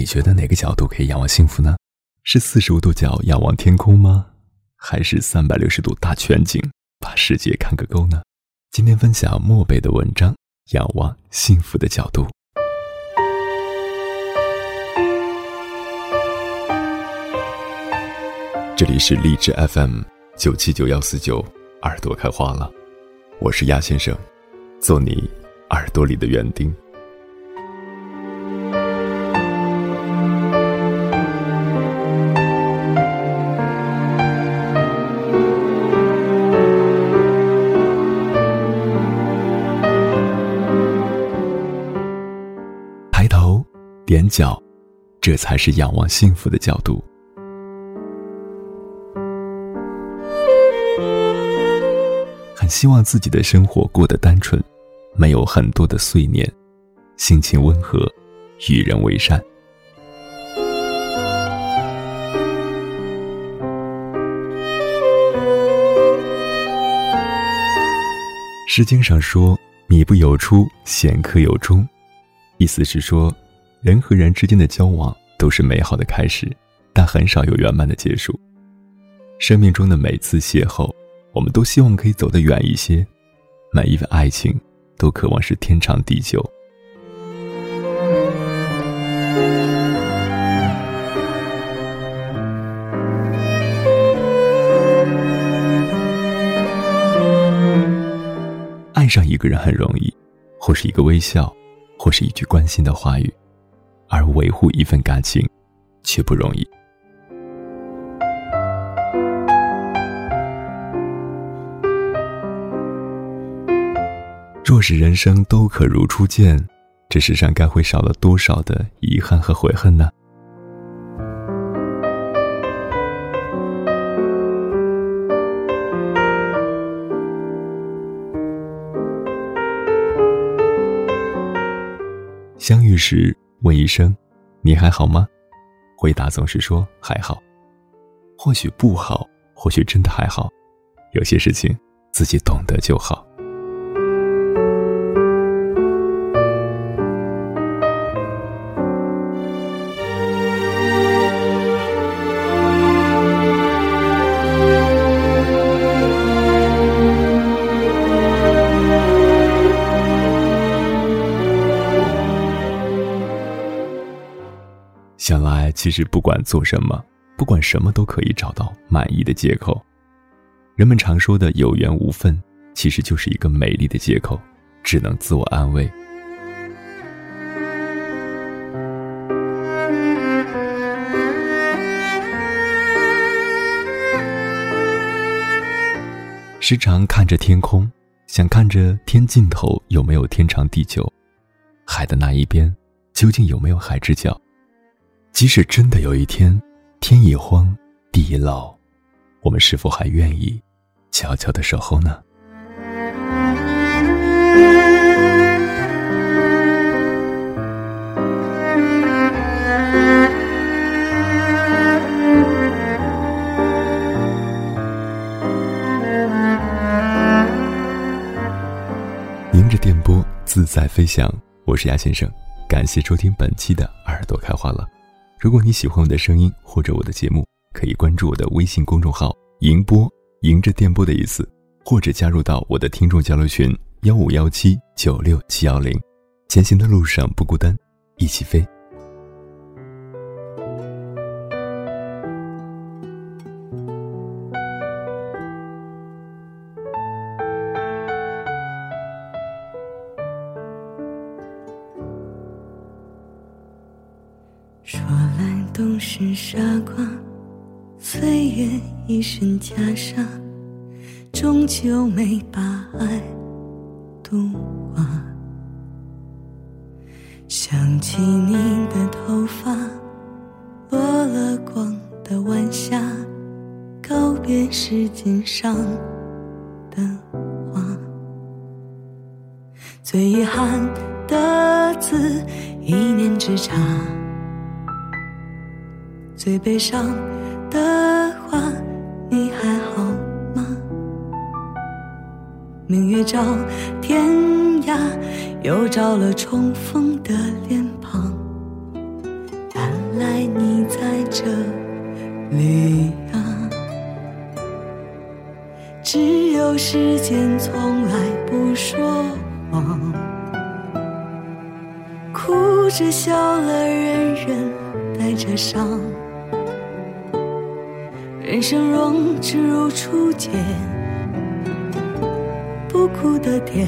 你觉得哪个角度可以仰望幸福呢？是四十五度角仰望天空吗？还是三百六十度大全景，把世界看个够呢？今天分享漠北的文章《仰望幸福的角度》。这里是荔枝 FM 九七九幺四九，耳朵开花了，我是鸭先生，做你耳朵里的园丁。踮脚，这才是仰望幸福的角度。很希望自己的生活过得单纯，没有很多的碎念，心情温和，与人为善。诗经上说：“米不有出，贤客有终。”意思是说。人和人之间的交往都是美好的开始，但很少有圆满的结束。生命中的每次邂逅，我们都希望可以走得远一些。每一份爱情，都渴望是天长地久。爱上一个人很容易，或是一个微笑，或是一句关心的话语。而维护一份感情，却不容易。若是人生都可如初见，这世上该会少了多少的遗憾和悔恨呢？相遇时。问一声，你还好吗？回答总是说还好。或许不好，或许真的还好。有些事情自己懂得就好。想来，其实不管做什么，不管什么，都可以找到满意的借口。人们常说的有缘无分，其实就是一个美丽的借口，只能自我安慰。时常看着天空，想看着天尽头有没有天长地久，海的那一边究竟有没有海之角。即使真的有一天，天已荒，地已老，我们是否还愿意悄悄的守候呢？迎着电波自在飞翔，我是鸭先生，感谢收听本期的耳朵开花了。如果你喜欢我的声音或者我的节目，可以关注我的微信公众号“迎波”，迎着电波的意思，或者加入到我的听众交流群幺五幺七九六七幺零。前行的路上不孤单，一起飞。总是傻瓜，岁月一身袈裟，终究没把爱渡化。想起你的头发，落了光的晚霞，告别时间上的花。最遗憾的字，一念之差。最悲伤的话，你还好吗？明月照天涯，又照了重逢的脸庞。原来你在这里啊？只有时间从来不说谎，哭着笑了，人人带着伤。人生若只如初见，不哭的甜，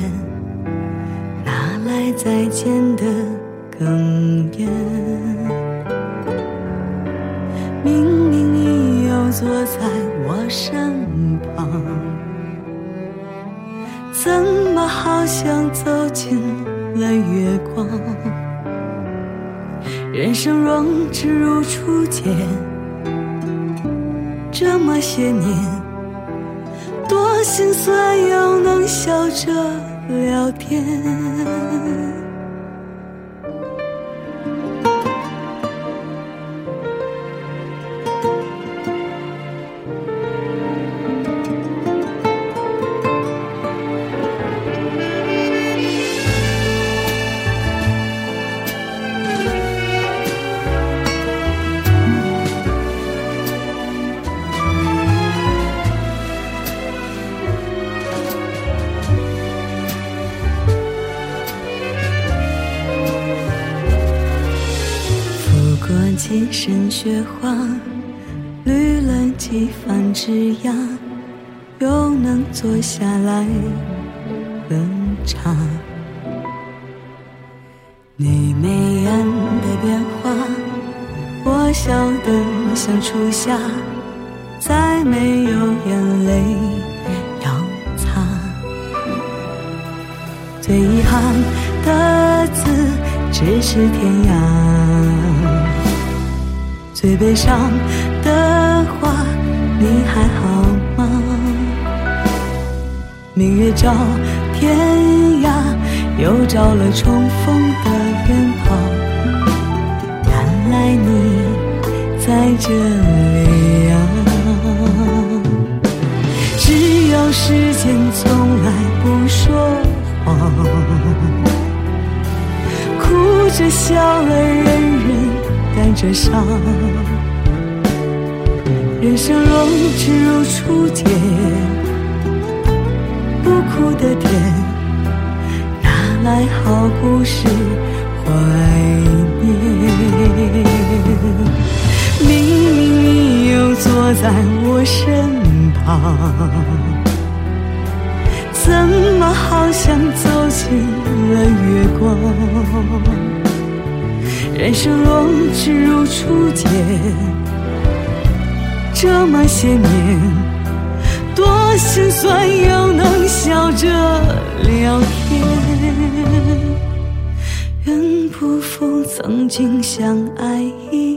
哪来再见的哽咽？明明你又坐在我身旁，怎么好像走进了月光？人生若只如初见。这些年，多心酸又能笑着聊天。一身雪花，绿了几番枝桠，又能坐下来喝茶。你眉眼的变化，我笑得像初夏，再没有眼泪要擦。最遗憾的字，咫尺天涯。最悲伤的话，你还好吗？明月照天涯，又照了重逢的远方。原来你在这里啊！只有时间从来不说谎，哭着笑了，人人。着伤，人生若只如初见，不哭的甜，哪来好故事怀念？明明你又坐在我身旁，怎么好像走进了月光？人生若只如初见，这么些年，多心酸又能笑着聊天。愿不负曾经相爱。一